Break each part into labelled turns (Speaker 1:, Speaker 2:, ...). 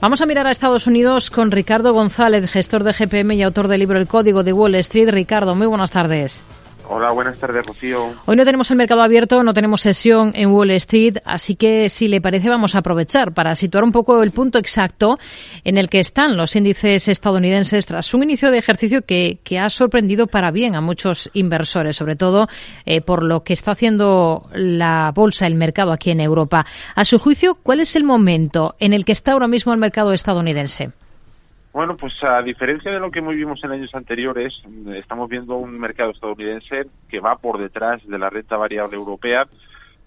Speaker 1: Vamos a mirar a Estados Unidos con Ricardo González, gestor de GPM y autor del libro El Código de Wall Street. Ricardo, muy buenas tardes.
Speaker 2: Hola, buenas tardes, Rocío.
Speaker 1: Hoy no tenemos el mercado abierto, no tenemos sesión en Wall Street, así que si le parece vamos a aprovechar para situar un poco el punto exacto en el que están los índices estadounidenses tras un inicio de ejercicio que, que ha sorprendido para bien a muchos inversores, sobre todo eh, por lo que está haciendo la bolsa, el mercado aquí en Europa. A su juicio, ¿cuál es el momento en el que está ahora mismo el mercado estadounidense?
Speaker 2: Bueno, pues a diferencia de lo que vimos en años anteriores, estamos viendo un mercado estadounidense que va por detrás de la renta variable europea,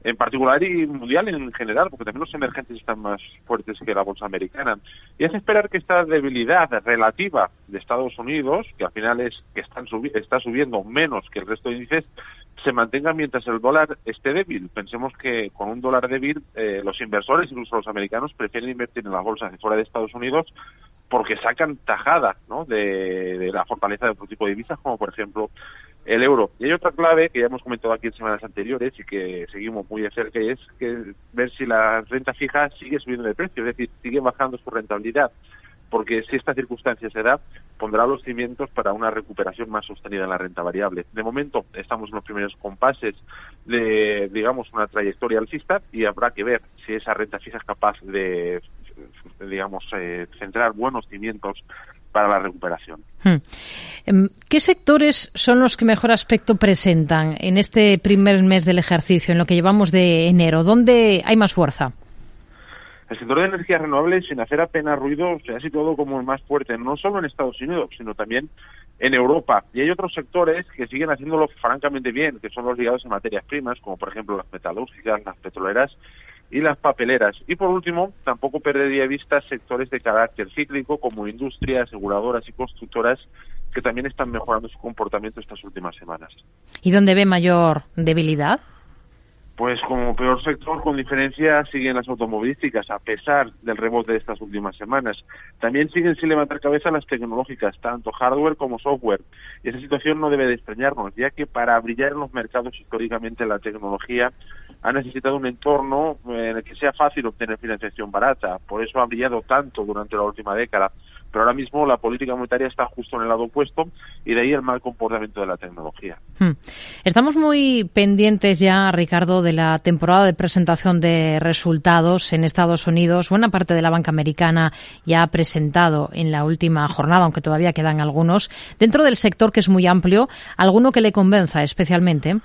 Speaker 2: en particular y mundial en general, porque también los emergentes están más fuertes que la bolsa americana. Y es esperar que esta debilidad relativa de Estados Unidos, que al final es que están está subiendo menos que el resto de índices, se mantenga mientras el dólar esté débil. Pensemos que con un dólar débil, eh, los inversores, incluso los americanos, prefieren invertir en las bolsas de fuera de Estados Unidos porque sacan tajada ¿no? de, la fortaleza de otro tipo de divisas, como por ejemplo el euro. Y hay otra clave que ya hemos comentado aquí en semanas anteriores y que seguimos muy cerca, es que ver si la renta fija sigue subiendo de precio, es decir, sigue bajando su rentabilidad porque si esta circunstancia se da, pondrá los cimientos para una recuperación más sostenida en la renta variable. De momento estamos en los primeros compases de, digamos, una trayectoria alcista y habrá que ver si esa renta fija es capaz de digamos, eh, centrar buenos cimientos para la recuperación. Hmm.
Speaker 1: Em, ¿Qué sectores son los que mejor aspecto presentan en este primer mes del ejercicio, en lo que llevamos de enero? ¿Dónde hay más fuerza?
Speaker 2: El sector de energías renovables, sin hacer apenas ruido, se ha situado como el más fuerte, no solo en Estados Unidos, sino también en Europa. Y hay otros sectores que siguen haciéndolo francamente bien, que son los ligados a materias primas, como por ejemplo las metalúrgicas, las petroleras y las papeleras. Y por último, tampoco perdería de vista sectores de carácter cíclico como industria, aseguradoras y constructoras que también están mejorando su comportamiento estas últimas semanas.
Speaker 1: ¿Y dónde ve mayor debilidad?
Speaker 2: Pues como peor sector, con diferencia, siguen las automovilísticas, a pesar del rebote de estas últimas semanas. También siguen sin levantar cabeza las tecnológicas, tanto hardware como software. Y esa situación no debe de extrañarnos, ya que para brillar en los mercados históricamente la tecnología ha necesitado un entorno en el que sea fácil obtener financiación barata. Por eso ha brillado tanto durante la última década pero ahora mismo la política monetaria está justo en el lado opuesto y de ahí el mal comportamiento de la tecnología. Hmm.
Speaker 1: Estamos muy pendientes ya, Ricardo, de la temporada de presentación de resultados en Estados Unidos. Buena parte de la banca americana ya ha presentado en la última jornada, aunque todavía quedan algunos. Dentro del sector que es muy amplio, ¿alguno que le convenza especialmente?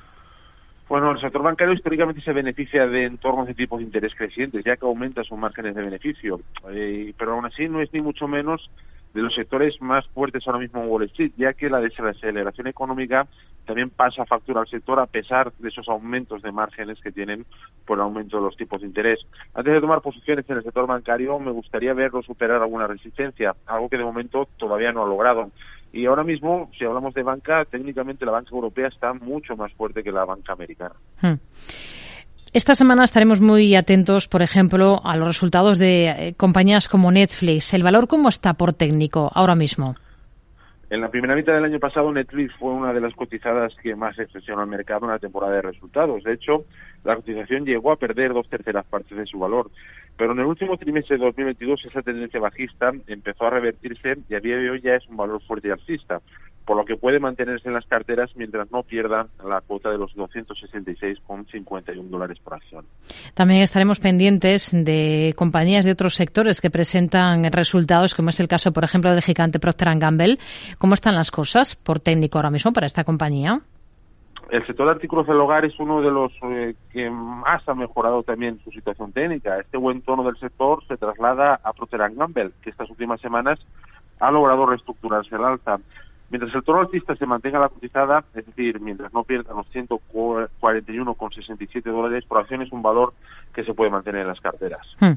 Speaker 2: Bueno, el sector bancario históricamente se beneficia de entornos de tipos de interés crecientes, ya que aumenta sus márgenes de beneficio. Eh, pero aún así no es ni mucho menos de los sectores más fuertes ahora mismo en Wall Street, ya que la desaceleración económica también pasa factura al sector a pesar de esos aumentos de márgenes que tienen por el aumento de los tipos de interés. Antes de tomar posiciones en el sector bancario, me gustaría verlo superar alguna resistencia, algo que de momento todavía no ha logrado. Y ahora mismo, si hablamos de banca, técnicamente la banca europea está mucho más fuerte que la banca americana. Hmm.
Speaker 1: Esta semana estaremos muy atentos, por ejemplo, a los resultados de eh, compañías como Netflix. ¿El valor cómo está por técnico ahora mismo?
Speaker 2: En la primera mitad del año pasado, Netflix fue una de las cotizadas que más expresionó al mercado en la temporada de resultados. De hecho, la cotización llegó a perder dos terceras partes de su valor. Pero en el último trimestre de 2022 esa tendencia bajista empezó a revertirse y a día de hoy ya es un valor fuerte y alcista por lo que puede mantenerse en las carteras mientras no pierda la cuota de los 266,51 dólares por acción.
Speaker 1: También estaremos pendientes de compañías de otros sectores que presentan resultados, como es el caso, por ejemplo, del gigante Procter Gamble. ¿Cómo están las cosas por técnico ahora mismo para esta compañía?
Speaker 2: El sector de artículos del hogar es uno de los eh, que más ha mejorado también su situación técnica. Este buen tono del sector se traslada a Procter Gamble, que estas últimas semanas ha logrado reestructurarse al alza. Mientras el toro alcista se mantenga la cotizada, es decir, mientras no pierda los 141,67 dólares por acción, es un valor que se puede mantener en las carteras. Hmm.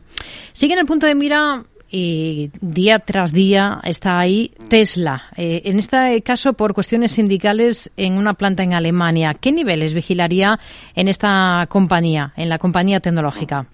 Speaker 1: Sigue en el punto de mira y día tras día está ahí hmm. Tesla. Eh, en este caso, por cuestiones sindicales, en una planta en Alemania. ¿Qué niveles vigilaría en esta compañía, en la compañía tecnológica?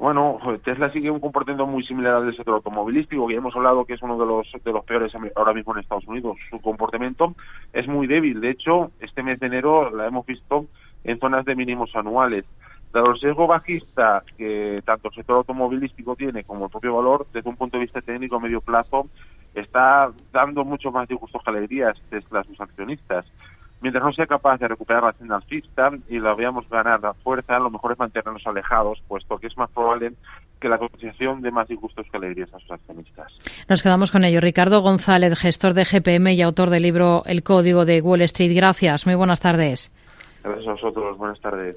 Speaker 2: Bueno, Tesla sigue un comportamiento muy similar al del sector automovilístico, que hemos hablado que es uno de los, de los peores ahora mismo en Estados Unidos. Su comportamiento es muy débil. De hecho, este mes de enero la hemos visto en zonas de mínimos anuales. Dado el sesgo bajista que tanto el sector automovilístico tiene como el propio valor, desde un punto de vista técnico a medio plazo, está dando mucho más disgustos que alegrías a sus accionistas. Mientras no sea capaz de recuperar la senda alcista y la veamos ganar la fuerza, lo mejor es mantenernos alejados, puesto que es más probable que la concesión de más disgustos que alegrías a sus accionistas.
Speaker 1: Nos quedamos con ello. Ricardo González, gestor de GPM y autor del libro El Código de Wall Street. Gracias. Muy buenas tardes.
Speaker 2: Gracias a vosotros. Buenas tardes.